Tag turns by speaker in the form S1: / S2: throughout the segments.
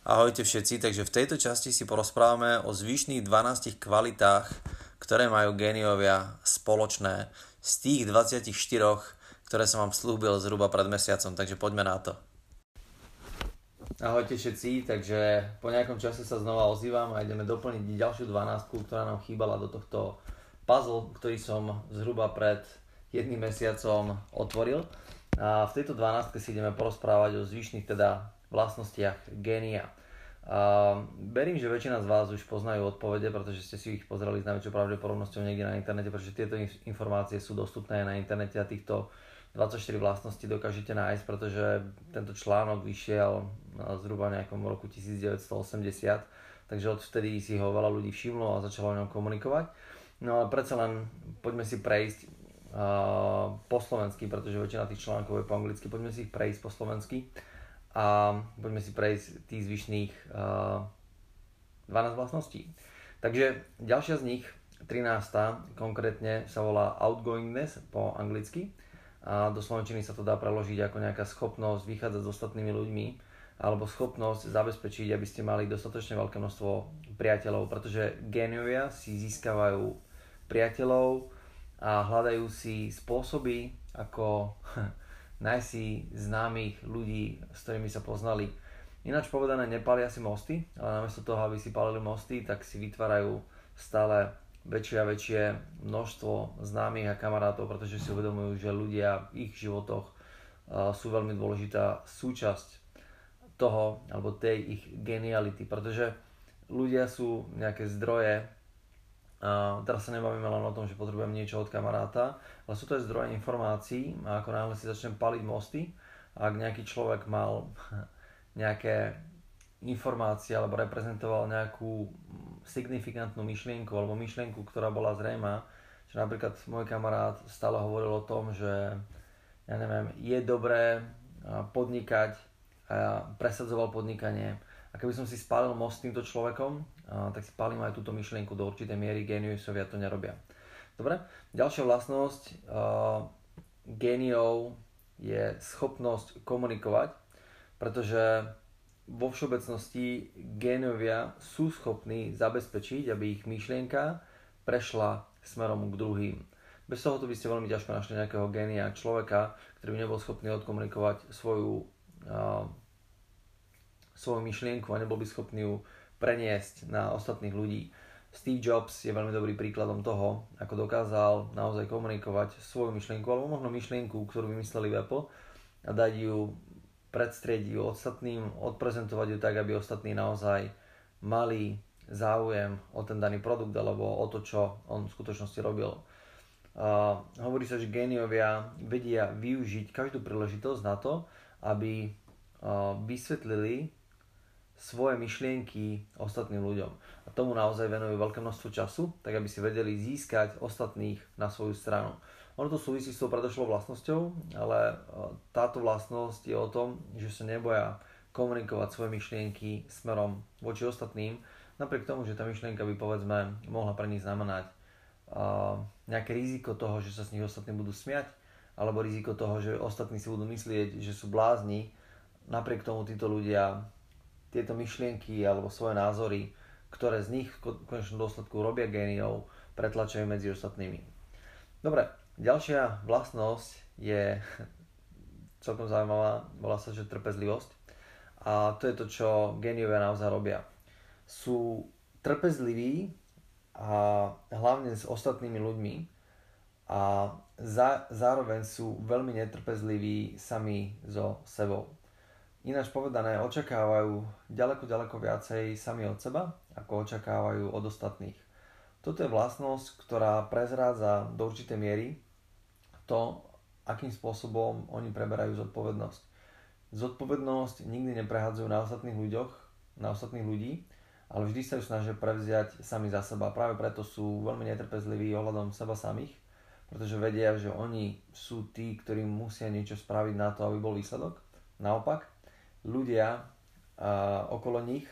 S1: Ahojte všetci, takže v tejto časti si porozprávame o zvyšných 12 kvalitách, ktoré majú géniovia spoločné z tých 24, ktoré som vám slúbil zhruba pred mesiacom, takže poďme na to. Ahojte všetci, takže po nejakom čase sa znova ozývam a ideme doplniť ďalšiu 12, ktorá nám chýbala do tohto puzzle, ktorý som zhruba pred jedným mesiacom otvoril. A v tejto 12 si ideme porozprávať o zvyšných teda vlastnostiach génia. A verím, že väčšina z vás už poznajú odpovede, pretože ste si ich pozreli s najväčšou pravdepodobnosťou niekde na internete, pretože tieto informácie sú dostupné na internete a týchto 24 vlastností dokážete nájsť, pretože tento článok vyšiel zhruba v nejakom roku 1980, takže odvtedy si ho veľa ľudí všimlo a začalo o ňom komunikovať. No ale predsa len poďme si prejsť uh, po slovensky, pretože väčšina tých článkov je po anglicky, poďme si ich prejsť po slovensky a poďme si prejsť tých zvyšných uh, 12 vlastností. Takže ďalšia z nich, 13. konkrétne sa volá outgoingness po anglicky a do slovenčiny sa to dá preložiť ako nejaká schopnosť vychádzať s ostatnými ľuďmi alebo schopnosť zabezpečiť, aby ste mali dostatočne veľké množstvo priateľov, pretože géniovia si získavajú priateľov a hľadajú si spôsoby, ako nájsť známych ľudí, s ktorými sa poznali. Ináč povedané, nepalia si mosty, ale namiesto toho, aby si palili mosty, tak si vytvárajú stále väčšie a väčšie množstvo známych a kamarátov, pretože si uvedomujú, že ľudia v ich životoch sú veľmi dôležitá súčasť toho, alebo tej ich geniality, pretože ľudia sú nejaké zdroje a teraz sa nebavíme len o tom, že potrebujem niečo od kamaráta, ale sú to aj zdroje informácií a ako náhle si začnem paliť mosty, ak nejaký človek mal nejaké informácie alebo reprezentoval nejakú signifikantnú myšlienku alebo myšlienku, ktorá bola zrejma, že napríklad môj kamarát stále hovoril o tom, že ja neviem, je dobré podnikať a presadzoval podnikanie. A keby som si spálil most s týmto človekom, tak si palím aj túto myšlienku do určitej miery, geniusovia to nerobia. Dobre, ďalšia vlastnosť uh, géniov je schopnosť komunikovať, pretože vo všeobecnosti géniovia sú schopní zabezpečiť, aby ich myšlienka prešla smerom k druhým. Bez toho by ste veľmi ťažko našli nejakého génia, človeka, ktorý by nebol schopný odkomunikovať svoju uh, svoju myšlienku a nebol by schopný ju preniesť na ostatných ľudí. Steve Jobs je veľmi dobrý príkladom toho, ako dokázal naozaj komunikovať svoju myšlienku, alebo možno myšlienku, ktorú vymysleli v Apple a dať ju, predstrieť ju ostatným, odprezentovať ju tak, aby ostatní naozaj mali záujem o ten daný produkt alebo o to, čo on v skutočnosti robil. Uh, hovorí sa, že géniovia vedia využiť každú príležitosť na to, aby uh, vysvetlili svoje myšlienky ostatným ľuďom. A tomu naozaj venujú veľké množstvo času, tak aby si vedeli získať ostatných na svoju stranu. Ono to súvisí s tou predošlou vlastnosťou, ale e, táto vlastnosť je o tom, že sa neboja komunikovať svoje myšlienky smerom voči ostatným, napriek tomu, že tá myšlienka by povedzme mohla pre nich znamenať uh, nejaké riziko toho, že sa s nich ostatní budú smiať, alebo riziko toho, že ostatní si budú myslieť, že sú blázni, napriek tomu títo ľudia tieto myšlienky alebo svoje názory, ktoré z nich v konečnom dôsledku robia géniov, pretlačajú medzi ostatnými. Dobre, ďalšia vlastnosť je celkom zaujímavá, volá sa, že trpezlivosť. A to je to, čo géniovia naozaj robia. Sú trpezliví a hlavne s ostatnými ľuďmi a za, zároveň sú veľmi netrpezliví sami so sebou. Ináč povedané, očakávajú ďaleko, ďaleko viacej sami od seba, ako očakávajú od ostatných. Toto je vlastnosť, ktorá prezrádza do určitej miery to, akým spôsobom oni preberajú zodpovednosť. Zodpovednosť nikdy neprehádzajú na ostatných ľuďoch, na ostatných ľudí, ale vždy sa ju snažia prevziať sami za seba. Práve preto sú veľmi netrpezliví ohľadom seba samých, pretože vedia, že oni sú tí, ktorí musia niečo spraviť na to, aby bol výsledok. Naopak, ľudia a, okolo nich,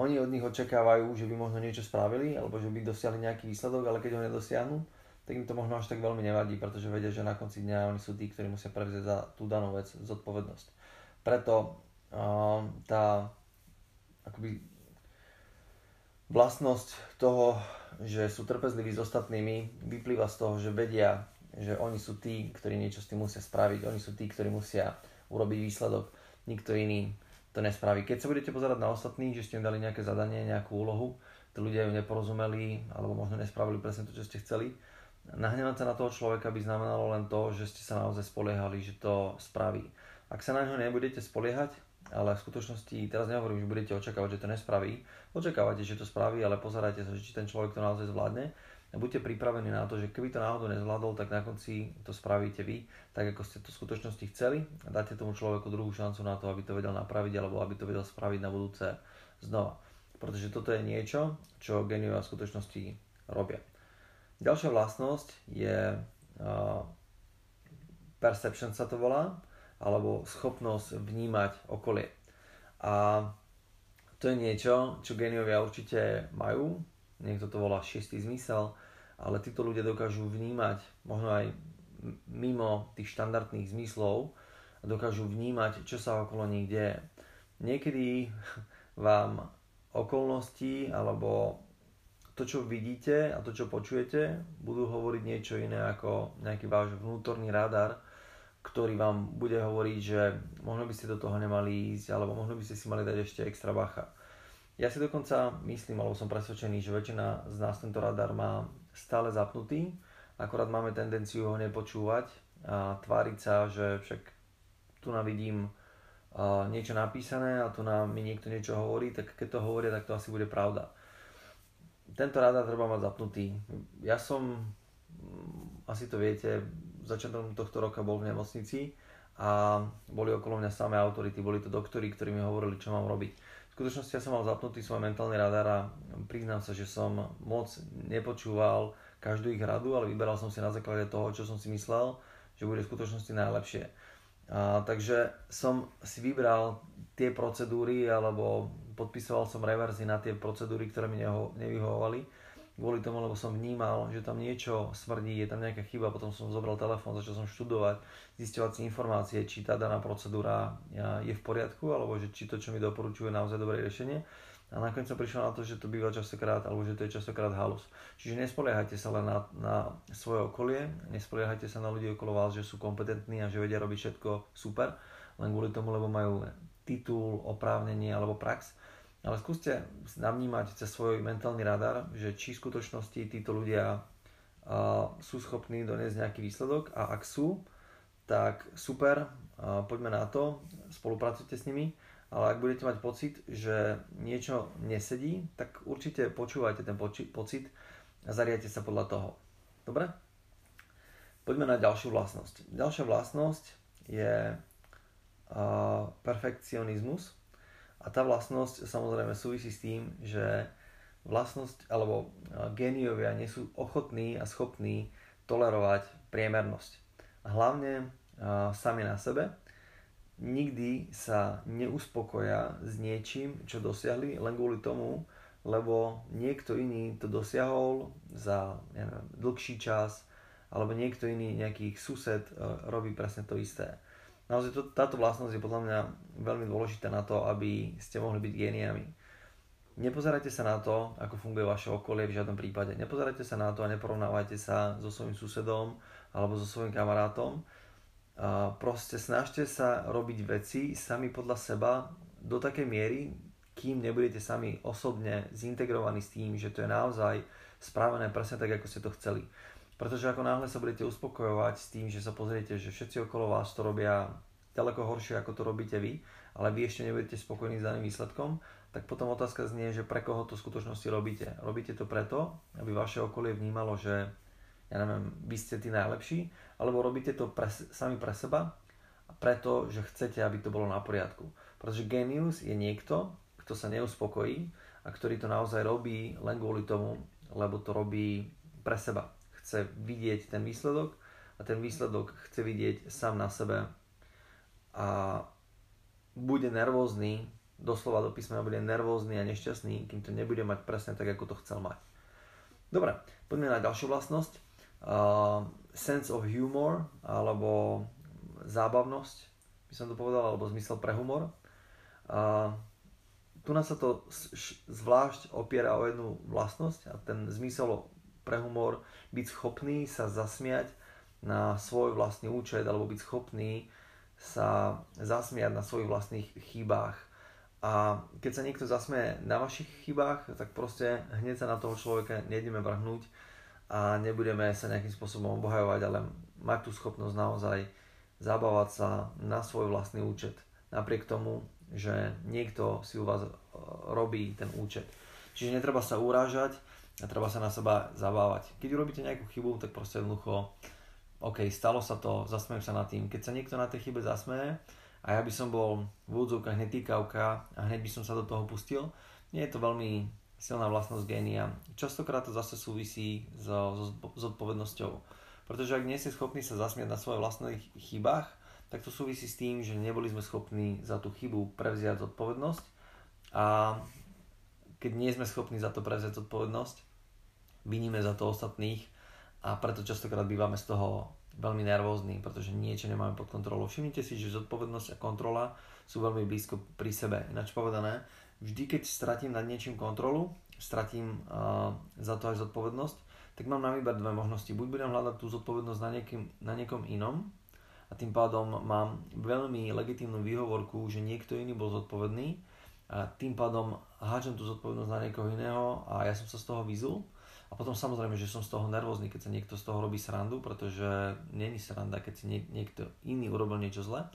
S1: oni od nich očakávajú, že by možno niečo spravili, alebo že by dosiahli nejaký výsledok, ale keď ho nedosiahnu, tak im to možno až tak veľmi nevadí, pretože vedia, že na konci dňa oni sú tí, ktorí musia prevziať za tú danú vec zodpovednosť. Preto uh, tá akoby vlastnosť toho, že sú trpezliví s ostatnými, vyplýva z toho, že vedia, že oni sú tí, ktorí niečo s tým musia spraviť, oni sú tí, ktorí musia urobiť výsledok, nikto iný to nespraví. Keď sa budete pozerať na ostatných, že ste im dali nejaké zadanie, nejakú úlohu, tí ľudia ju neporozumeli, alebo možno nespravili presne to, čo ste chceli, nahnevať sa na toho človeka by znamenalo len to, že ste sa naozaj spoliehali, že to spraví. Ak sa na ňo nebudete spoliehať, ale v skutočnosti teraz nehovorím, že budete očakávať, že to nespraví, očakávate, že to spraví, ale pozerajte sa, či ten človek to naozaj zvládne buďte pripravení na to, že keby to náhodou nezvládol, tak na konci to spravíte vy, tak ako ste to v skutočnosti chceli a dáte tomu človeku druhú šancu na to, aby to vedel napraviť alebo aby to vedel spraviť na budúce znova. Pretože toto je niečo, čo geniovia v skutočnosti robia. Ďalšia vlastnosť je uh, perception sa to volá, alebo schopnosť vnímať okolie. A to je niečo, čo geniovia určite majú, niekto to volá šiestý zmysel, ale títo ľudia dokážu vnímať možno aj mimo tých štandardných zmyslov dokážu vnímať, čo sa okolo nich deje. Niekedy vám okolnosti alebo to, čo vidíte a to, čo počujete, budú hovoriť niečo iné ako nejaký váš vnútorný radar, ktorý vám bude hovoriť, že možno by ste do toho nemali ísť, alebo možno by ste si mali dať ešte extra bacha. Ja si dokonca myslím, alebo som presvedčený, že väčšina z nás tento radar má stále zapnutý, akorát máme tendenciu ho nepočúvať a tváriť sa, že však tu nám vidím niečo napísané a tu nám mi niekto niečo hovorí, tak keď to hovoria, tak to asi bude pravda tento radar treba mať zapnutý. Ja som, mm, asi to viete, začiatkom tohto roka bol v nemocnici a boli okolo mňa samé autority, boli to doktori, ktorí mi hovorili, čo mám robiť. Skutočnosti ja som mal zapnutý svoj mentálny radar a priznám sa, že som moc nepočúval každú ich radu, ale vyberal som si na základe toho, čo som si myslel, že bude v skutočnosti najlepšie. A, takže som si vybral tie procedúry alebo podpisoval som reverzy na tie procedúry, ktoré mi neho, nevyhovovali. Kvôli tomu, lebo som vnímal, že tam niečo smrdí, je tam nejaká chyba, potom som zobral telefón, začal som študovať, zisťovať si informácie, či tá daná procedúra je v poriadku, alebo že či to, čo mi doporučuje, je naozaj dobré riešenie. A nakoniec som prišiel na to, že to býva častokrát, alebo že to je častokrát halus. Čiže nespoliehajte sa len na, na svoje okolie, nespoliehajte sa na ľudí okolo vás, že sú kompetentní a že vedia robiť všetko super, len kvôli tomu, lebo majú titul, oprávnenie alebo prax, ale skúste navnímať cez svoj mentálny radar, že či v skutočnosti títo ľudia sú schopní doniesť nejaký výsledok a ak sú, tak super, poďme na to, spolupracujte s nimi, ale ak budete mať pocit, že niečo nesedí, tak určite počúvajte ten poči- pocit a zariadte sa podľa toho. Dobre? Poďme na ďalšiu vlastnosť. Ďalšia vlastnosť je perfekcionizmus a tá vlastnosť samozrejme súvisí s tým, že vlastnosť alebo géniovia nie sú ochotní a schopní tolerovať priemernosť. Hlavne uh, sami na sebe nikdy sa neuspokoja s niečím, čo dosiahli len kvôli tomu, lebo niekto iný to dosiahol za neviem, dlhší čas, alebo niekto iný, nejaký sused uh, robí presne to isté. Naozaj to, táto vlastnosť je podľa mňa veľmi dôležitá na to, aby ste mohli byť géniami. Nepozerajte sa na to, ako funguje vaše okolie v žiadnom prípade. Nepozerajte sa na to a neporovnávajte sa so svojím susedom alebo so svojím kamarátom. A proste snažte sa robiť veci sami podľa seba do takej miery, kým nebudete sami osobne zintegrovaní s tým, že to je naozaj spravené presne tak, ako ste to chceli. Pretože ako náhle sa budete uspokojovať s tým, že sa pozriete, že všetci okolo vás to robia ďaleko horšie, ako to robíte vy, ale vy ešte nebudete spokojní s daným výsledkom, tak potom otázka znie, že pre koho to v skutočnosti robíte. Robíte to preto, aby vaše okolie vnímalo, že ja neviem, vy ste tí najlepší, alebo robíte to pre, sami pre seba, preto, že chcete, aby to bolo na poriadku. Pretože genius je niekto, kto sa neuspokojí a ktorý to naozaj robí len kvôli tomu, lebo to robí pre seba chce vidieť ten výsledok a ten výsledok chce vidieť sám na sebe a bude nervózny, doslova do písmena bude nervózny a nešťastný, kým to nebude mať presne tak, ako to chcel mať. Dobre, poďme na ďalšiu vlastnosť. Uh, sense of humor, alebo zábavnosť, by som to povedal, alebo zmysel pre humor. Uh, tu nás sa to zvlášť opiera o jednu vlastnosť a ten zmysel pre humor byť schopný sa zasmiať na svoj vlastný účet alebo byť schopný sa zasmiať na svojich vlastných chybách. A keď sa niekto zasmie na vašich chybách, tak proste hneď sa na toho človeka nejdeme vrhnúť a nebudeme sa nejakým spôsobom obhajovať, ale mať tú schopnosť naozaj zabávať sa na svoj vlastný účet. Napriek tomu, že niekto si u vás e, robí ten účet. Čiže netreba sa urážať a treba sa na seba zabávať. Keď urobíte nejakú chybu, tak proste jednoducho OK, stalo sa to, zasmejem sa nad tým. Keď sa niekto na tej chybe zasmeje a ja by som bol v úvodzovkách netýkavka a hneď by som sa do toho pustil, nie je to veľmi silná vlastnosť génia. Častokrát to zase súvisí so, so zodpovednosťou. Pretože ak nie ste schopní sa zasmiať na svoje vlastných chybách, tak to súvisí s tým, že neboli sme schopní za tú chybu prevziať zodpovednosť a keď nie sme schopní za to prevziať zodpovednosť, viníme za to ostatných a preto častokrát bývame z toho veľmi nervózni, pretože niečo nemáme pod kontrolou. Všimnite si, že zodpovednosť a kontrola sú veľmi blízko pri sebe. Ináč povedané, vždy keď stratím nad niečím kontrolu, stratím uh, za to aj zodpovednosť, tak mám na výber dve možnosti. Buď budem hľadať tú zodpovednosť na, niekým, na niekom inom a tým pádom mám veľmi legitímnu výhovorku, že niekto iný bol zodpovedný a tým pádom háčem tú zodpovednosť na niekoho iného a ja som sa z toho vyzul a potom samozrejme, že som z toho nervózny, keď sa niekto z toho robí srandu, pretože není sranda, keď si niekto iný urobil niečo zle.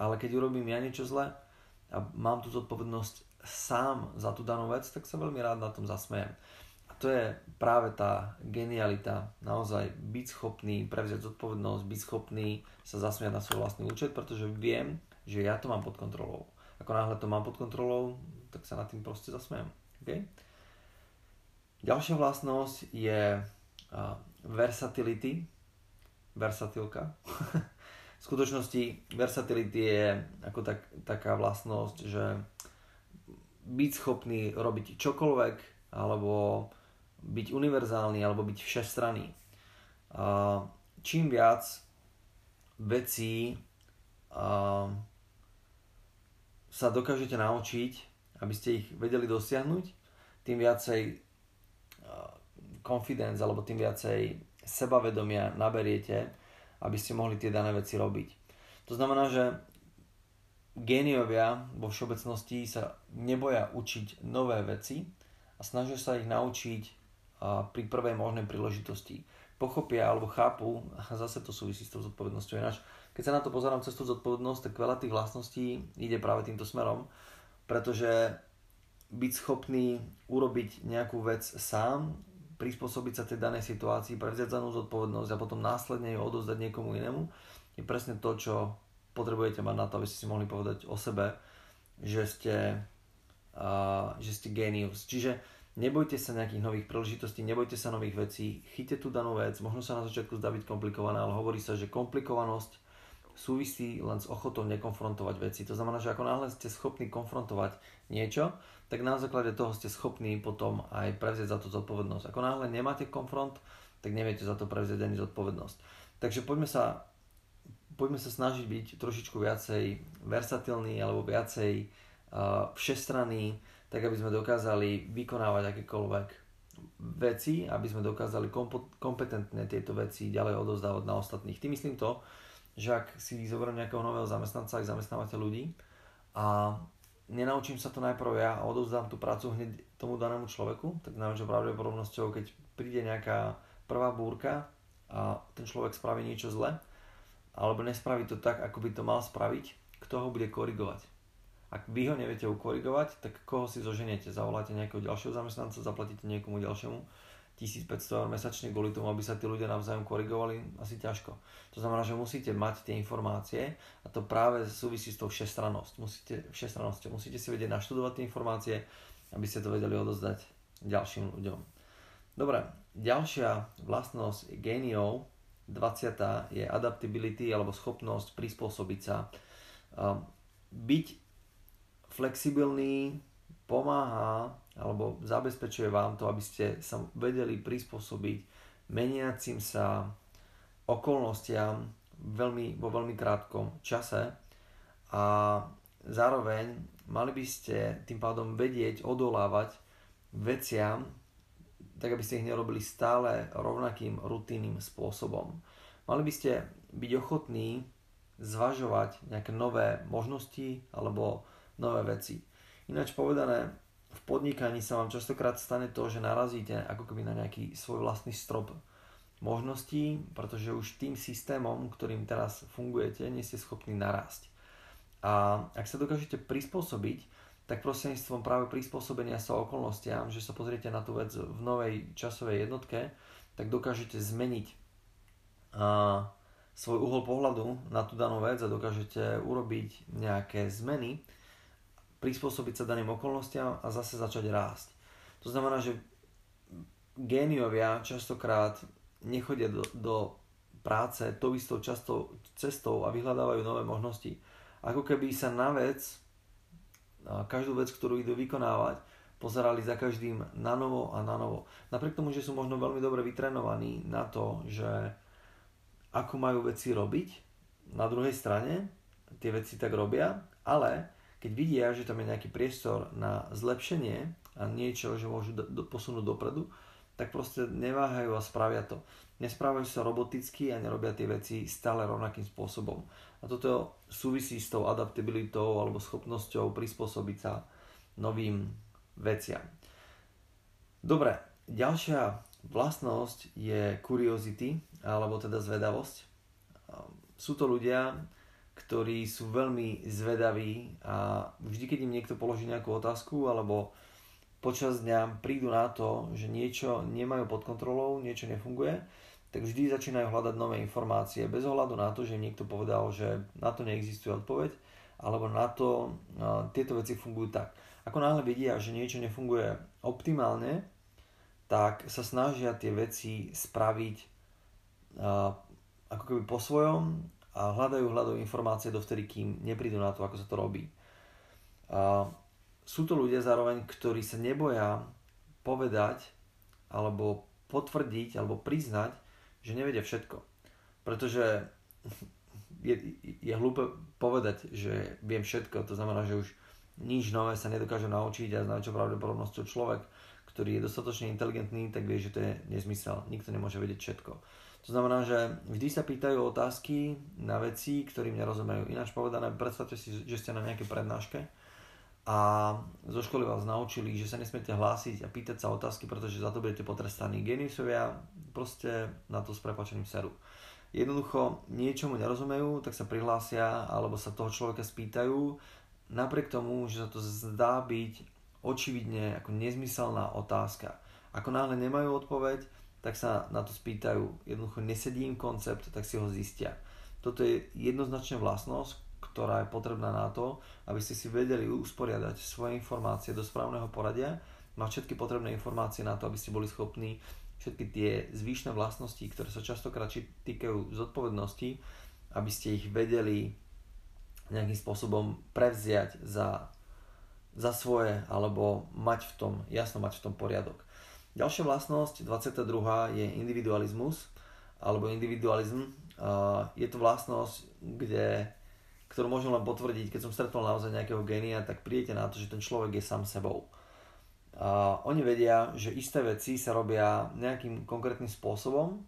S1: Ale keď urobím ja niečo zle a mám tú zodpovednosť sám za tú danú vec, tak sa veľmi rád na tom zasmejem. A to je práve tá genialita, naozaj byť schopný prevziať zodpovednosť, byť schopný sa zasmiať na svoj vlastný účet, pretože viem, že ja to mám pod kontrolou. Ako náhle to mám pod kontrolou, tak sa nad tým proste zasmejem. Okay? Ďalšia vlastnosť je uh, versatility, versatilka. v skutočnosti versatility je ako tak, taká vlastnosť, že byť schopný robiť čokoľvek, alebo byť univerzálny, alebo byť všestranný. Uh, čím viac vecí uh, sa dokážete naučiť, aby ste ich vedeli dosiahnuť, tým viacej confidence alebo tým viacej sebavedomia naberiete, aby ste mohli tie dané veci robiť. To znamená, že géniovia vo všeobecnosti sa neboja učiť nové veci a snažia sa ich naučiť pri prvej možnej príležitosti. Pochopia alebo chápu, a zase to súvisí s tou zodpovednosťou ináč, keď sa na to pozerám cez tú zodpovednosť, tak veľa tých vlastností ide práve týmto smerom, pretože byť schopný urobiť nejakú vec sám prispôsobiť sa tej danej situácii, prevziať za zodpovednosť a potom následne ju odozdať niekomu inému, je presne to, čo potrebujete mať na to, aby ste si mohli povedať o sebe, že ste, uh, že ste genius. Čiže nebojte sa nejakých nových príležitostí, nebojte sa nových vecí, chyťte tú danú vec, možno sa na začiatku zdá byť komplikovaná, ale hovorí sa, že komplikovanosť súvisí len s ochotou nekonfrontovať veci. To znamená, že ako náhle ste schopní konfrontovať niečo, tak na základe toho ste schopní potom aj prevziať za to zodpovednosť. Ako náhle nemáte konfront, tak neviete za to prevziať ani zodpovednosť. Takže poďme sa, poďme sa snažiť byť trošičku viacej versatilní alebo viacej uh, všestranní, tak aby sme dokázali vykonávať akékoľvek veci, aby sme dokázali kompetentne tieto veci ďalej odozdávať na ostatných. Tým myslím to, že ak si zoberiem nejakého nového zamestnanca, ak zamestnávate ľudí a nenaučím sa to najprv ja a odovzdám tú prácu hneď tomu danému človeku, tak najväčšou pravdepodobnosťou, keď príde nejaká prvá búrka a ten človek spraví niečo zle, alebo nespraví to tak, ako by to mal spraviť, kto ho bude korigovať. Ak vy ho neviete ukorigovať, tak koho si zoženiete? Zavoláte nejakého ďalšieho zamestnanca, zaplatíte niekomu ďalšiemu 1500 eur mesačne kvôli tomu, aby sa tí ľudia navzájom korigovali, asi ťažko. To znamená, že musíte mať tie informácie a to práve súvisí s tou všestrannosť. Musíte, všestrannosťou. Musíte si vedieť naštudovať tie informácie, aby ste to vedeli odozdať ďalším ľuďom. Dobre, ďalšia vlastnosť géniov, 20. je adaptability alebo schopnosť prispôsobiť sa. Byť flexibilný pomáha alebo zabezpečuje vám to, aby ste sa vedeli prispôsobiť meniacim sa okolnostiam veľmi, vo veľmi krátkom čase a zároveň mali by ste tým pádom vedieť odolávať veciam, tak aby ste ich nerobili stále rovnakým rutinným spôsobom. Mali by ste byť ochotní zvažovať nejaké nové možnosti alebo nové veci. Ináč povedané, v podnikaní sa vám častokrát stane to, že narazíte ako keby na nejaký svoj vlastný strop možností, pretože už tým systémom, ktorým teraz fungujete, nie ste schopní narásť. A ak sa dokážete prispôsobiť, tak prostredníctvom práve prispôsobenia sa okolnostiam, že sa pozriete na tú vec v novej časovej jednotke, tak dokážete zmeniť a, svoj uhol pohľadu na tú danú vec a dokážete urobiť nejaké zmeny, prispôsobiť sa daným okolnostiam a zase začať rásť. To znamená, že géniovia častokrát nechodia do, do práce tou istou častou cestou a vyhľadávajú nové možnosti. Ako keby sa na vec, každú vec, ktorú idú vykonávať, pozerali za každým na novo a na novo. Napriek tomu, že sú možno veľmi dobre vytrenovaní na to, že ako majú veci robiť, na druhej strane tie veci tak robia, ale keď vidia, že tam je nejaký priestor na zlepšenie a niečo, že môžu do, do, posunúť dopredu, tak proste neváhajú a spravia to. Nesprávajú sa roboticky a nerobia tie veci stále rovnakým spôsobom. A toto súvisí s tou adaptabilitou alebo schopnosťou prispôsobiť sa novým veciam. Dobre, ďalšia vlastnosť je curiosity, alebo teda zvedavosť. Sú to ľudia, ktorí sú veľmi zvedaví a vždy, keď im niekto položí nejakú otázku alebo počas dňa prídu na to, že niečo nemajú pod kontrolou, niečo nefunguje, tak vždy začínajú hľadať nové informácie bez ohľadu na to, že im niekto povedal, že na to neexistuje odpoveď alebo na to no, tieto veci fungujú tak. Ako náhle vidia, že niečo nefunguje optimálne, tak sa snažia tie veci spraviť uh, ako keby po svojom a hľadajú, hľadajú informácie dovtedy, kým neprídu na to, ako sa to robí. A sú to ľudia zároveň, ktorí sa neboja povedať alebo potvrdiť alebo priznať, že nevedia všetko. Pretože je, je hlúpe povedať, že viem všetko, to znamená, že už nič nové sa nedokáže naučiť a s najväčšou pravdepodobnosťou človek, ktorý je dostatočne inteligentný, tak vie, že to je nezmysel. Nikto nemôže vedieť všetko. To znamená, že vždy sa pýtajú otázky na veci, ktorým nerozumejú. Ináč povedané, predstavte si, že ste na nejakej prednáške a zo školy vás naučili, že sa nesmiete hlásiť a pýtať sa otázky, pretože za to budete potrestaní. Geniusovia proste na to s prepačením seru. Jednoducho niečomu nerozumejú, tak sa prihlásia alebo sa toho človeka spýtajú, napriek tomu, že sa to zdá byť očividne ako nezmyselná otázka. Ako náhle nemajú odpoveď, tak sa na to spýtajú. Jednoducho nesedí im koncept, tak si ho zistia. Toto je jednoznačne vlastnosť, ktorá je potrebná na to, aby ste si vedeli usporiadať svoje informácie do správneho poradia, mať všetky potrebné informácie na to, aby ste boli schopní všetky tie zvyšné vlastnosti, ktoré sa častokrát týkajú zodpovednosti, aby ste ich vedeli nejakým spôsobom prevziať za, za svoje alebo mať v tom, jasno mať v tom poriadok. Ďalšia vlastnosť, 22. je individualizmus alebo individualizm. Je to vlastnosť, kde, ktorú môžem len potvrdiť, keď som stretol naozaj nejakého genia, tak príjete na to, že ten človek je sám sebou. Oni vedia, že isté veci sa robia nejakým konkrétnym spôsobom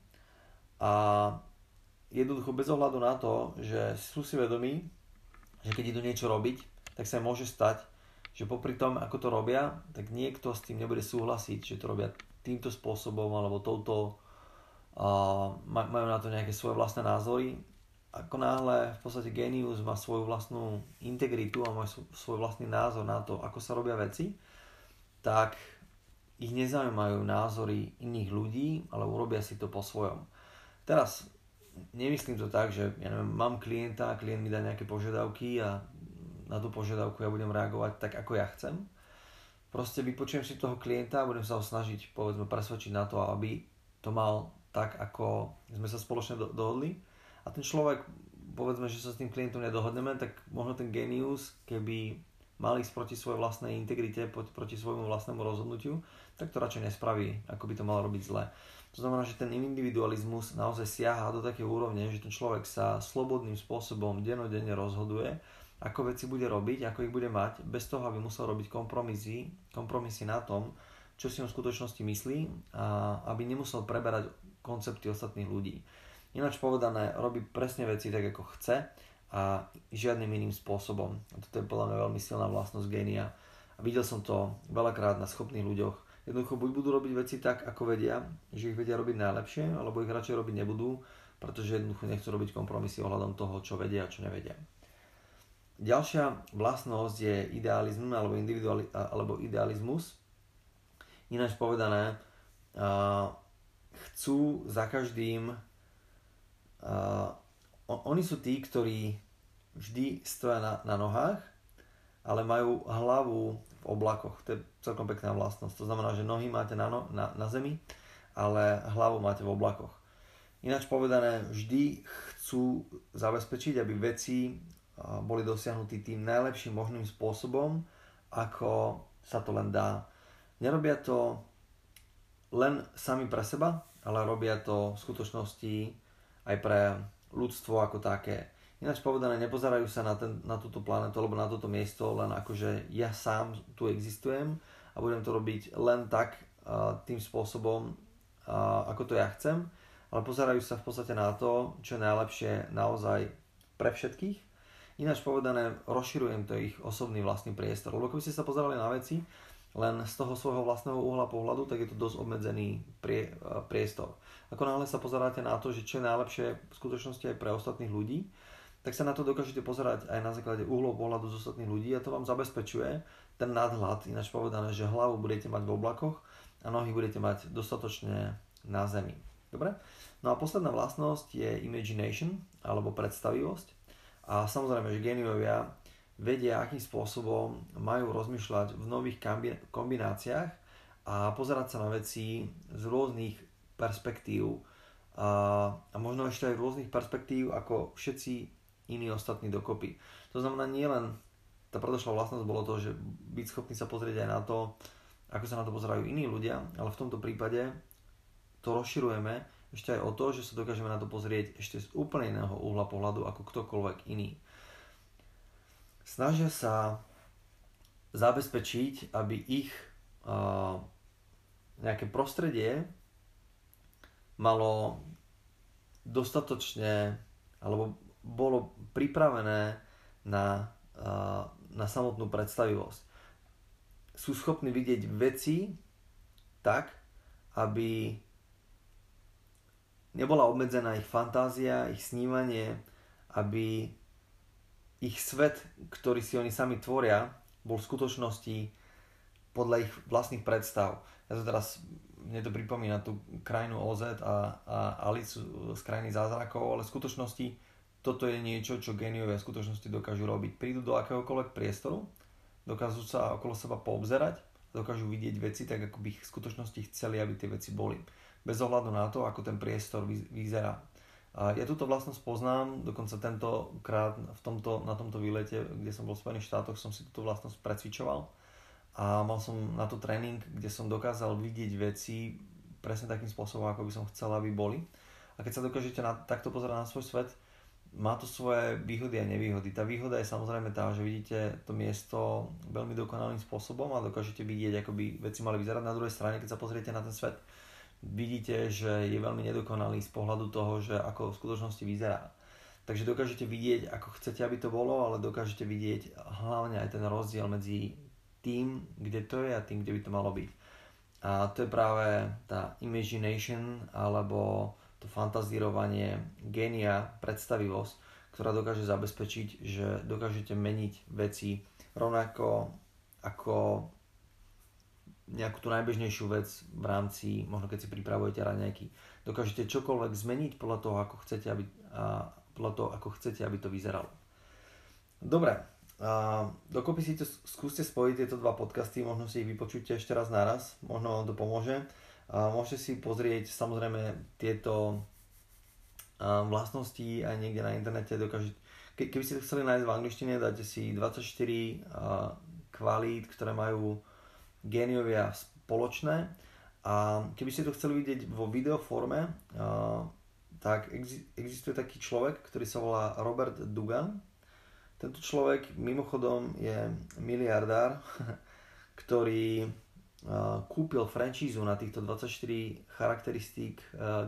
S1: a jednoducho bez ohľadu na to, že sú si vedomí, že keď idú niečo robiť, tak sa môže stať, že popri tom, ako to robia, tak niekto s tým nebude súhlasiť, že to robia týmto spôsobom alebo touto, uh, majú na to nejaké svoje vlastné názory. Ako náhle v podstate genius má svoju vlastnú integritu a má svoj vlastný názor na to, ako sa robia veci, tak ich nezaujímajú názory iných ľudí, ale urobia si to po svojom. Teraz nemyslím to tak, že ja neviem, mám klienta, klient mi dá nejaké požiadavky a na tú požiadavku ja budem reagovať tak, ako ja chcem. Proste vypočujem si toho klienta a budem sa ho snažiť, povedzme, presvedčiť na to, aby to mal tak, ako sme sa spoločne do- dohodli. A ten človek, povedzme, že sa s tým klientom nedohodneme, tak možno ten genius, keby mal ísť proti svojej vlastnej integrite, proti svojmu vlastnému rozhodnutiu, tak to radšej nespraví, ako by to mal robiť zle. To znamená, že ten individualizmus naozaj siaha do také úrovne, že ten človek sa slobodným spôsobom denodenne rozhoduje ako veci bude robiť, ako ich bude mať, bez toho, aby musel robiť kompromisy, kompromisy na tom, čo si on v skutočnosti myslí a aby nemusel preberať koncepty ostatných ľudí. Ináč povedané, robí presne veci tak, ako chce a žiadnym iným spôsobom. A toto je podľa mňa veľmi silná vlastnosť génia. A videl som to veľakrát na schopných ľuďoch. Jednoducho buď budú robiť veci tak, ako vedia, že ich vedia robiť najlepšie, alebo ich radšej robiť nebudú, pretože jednoducho nechcú robiť kompromisy ohľadom toho, čo vedia a čo nevedia. Ďalšia vlastnosť je idealizmus alebo, individuali- alebo idealizmus. Ináč povedané, chcú za každým oni sú tí, ktorí vždy stoja na, na nohách, ale majú hlavu v oblakoch. To je celkom pekná vlastnosť. To znamená, že nohy máte na, no, na, na zemi, ale hlavu máte v oblakoch. Ináč povedané, vždy chcú zabezpečiť, aby veci boli dosiahnutí tým najlepším možným spôsobom, ako sa to len dá. Nerobia to len sami pre seba, ale robia to v skutočnosti aj pre ľudstvo ako také. Ináč povedané, nepozerajú sa na, ten, na túto planetu alebo na toto miesto len ako, že ja sám tu existujem a budem to robiť len tak, tým spôsobom, ako to ja chcem, ale pozerajú sa v podstate na to, čo je najlepšie naozaj pre všetkých Ináč povedané, rozširujem to ich osobný vlastný priestor. Lebo keby ste sa pozerali na veci len z toho svojho vlastného uhla pohľadu, tak je to dosť obmedzený prie, e, priestor. Ako náhle sa pozeráte na to, že čo je najlepšie v skutočnosti aj pre ostatných ľudí, tak sa na to dokážete pozerať aj na základe uhlov pohľadu z ostatných ľudí a to vám zabezpečuje ten nadhľad, ináč povedané, že hlavu budete mať v oblakoch a nohy budete mať dostatočne na zemi. Dobre? No a posledná vlastnosť je imagination, alebo predstavivosť. A samozrejme, že geniovia vedia, akým spôsobom majú rozmýšľať v nových kombináciách a pozerať sa na veci z rôznych perspektív a, a možno ešte aj rôznych perspektív ako všetci iní ostatní dokopy. To znamená nie len tá predošlá vlastnosť bolo to, že byť schopný sa pozrieť aj na to, ako sa na to pozerajú iní ľudia, ale v tomto prípade to rozširujeme ešte aj o to, že sa dokážeme na to pozrieť ešte z úplne iného uhla pohľadu ako ktokoľvek iný. Snažia sa zabezpečiť, aby ich uh, nejaké prostredie malo dostatočne alebo bolo pripravené na, uh, na samotnú predstavivosť. Sú schopní vidieť veci tak, aby nebola obmedzená ich fantázia, ich snímanie, aby ich svet, ktorý si oni sami tvoria, bol v skutočnosti podľa ich vlastných predstav. Ja to teraz, mne to pripomína tú krajinu OZ a, a Alice z krajiny zázrakov, ale v skutočnosti toto je niečo, čo geniové v skutočnosti dokážu robiť. Prídu do akéhokoľvek priestoru, dokážu sa okolo seba poobzerať, dokážu vidieť veci tak, ako by ich v skutočnosti chceli, aby tie veci boli bez ohľadu na to, ako ten priestor vyzerá. Ja túto vlastnosť poznám, dokonca tentokrát v tomto, na tomto výlete, kde som bol v Spojených štátoch, som si túto vlastnosť precvičoval a mal som na to tréning, kde som dokázal vidieť veci presne takým spôsobom, ako by som chcel, aby boli. A keď sa dokážete na, takto pozerať na svoj svet, má to svoje výhody a nevýhody. Tá výhoda je samozrejme tá, že vidíte to miesto veľmi dokonalým spôsobom a dokážete vidieť, ako by veci mali vyzerať. Na druhej strane, keď sa pozriete na ten svet, vidíte, že je veľmi nedokonalý z pohľadu toho, že ako v skutočnosti vyzerá. Takže dokážete vidieť, ako chcete, aby to bolo, ale dokážete vidieť hlavne aj ten rozdiel medzi tým, kde to je a tým, kde by to malo byť. A to je práve tá imagination alebo to fantazírovanie, genia, predstavivosť, ktorá dokáže zabezpečiť, že dokážete meniť veci rovnako ako nejakú tú najbežnejšiu vec v rámci, možno keď si pripravujete raňajky. Dokážete čokoľvek zmeniť podľa toho, ako chcete, aby, a podľa toho, ako chcete, aby to vyzeralo. Dobre, a dokopy si to skúste spojiť tieto dva podcasty, možno si ich vypočujte ešte raz naraz, možno vám to pomôže. A môžete si pozrieť samozrejme tieto vlastnosti aj niekde na internete. Dokážete, ke, keby ste to chceli nájsť v angličtine, dáte si 24 kvalít, ktoré majú géniovia spoločné. A keby ste to chceli vidieť vo videoforme, tak existuje taký človek, ktorý sa volá Robert Dugan. Tento človek mimochodom je miliardár, ktorý kúpil francízu na týchto 24 charakteristík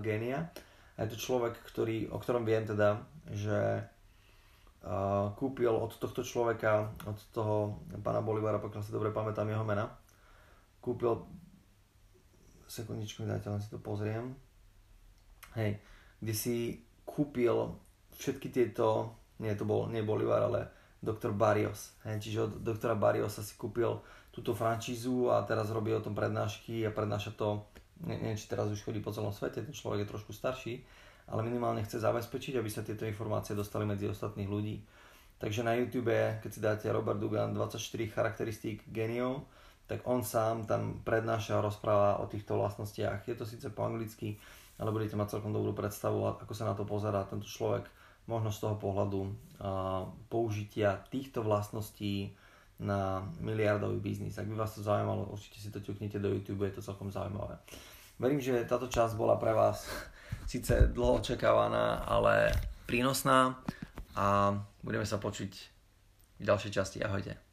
S1: génia. A je to človek, ktorý, o ktorom viem teda, že kúpil od tohto človeka, od toho pána Bolivara, pokiaľ si dobre pamätám jeho mena, kúpil, sekundičku mi dajte, len si to pozriem, hej, kde si kúpil všetky tieto, nie to bol, nie Bolivar, ale doktor Barrios, hej, čiže od doktora Barriosa si kúpil túto francízu a teraz robí o tom prednášky a prednáša to, ne, neviem, či teraz už chodí po celom svete, ten človek je trošku starší, ale minimálne chce zabezpečiť, aby sa tieto informácie dostali medzi ostatných ľudí. Takže na YouTube, keď si dáte Robert Dugan 24 charakteristík geniov, tak on sám tam prednáša a rozpráva o týchto vlastnostiach. Je to síce po anglicky, ale budete mať celkom dobrú predstavu, ako sa na to pozerá tento človek, možno z toho pohľadu uh, použitia týchto vlastností na miliardový biznis. Ak by vás to zaujímalo, určite si to ťuknite do YouTube, je to celkom zaujímavé. Verím, že táto časť bola pre vás síce dlho očakávaná, ale prínosná a budeme sa počuť v ďalšej časti. Ahojte.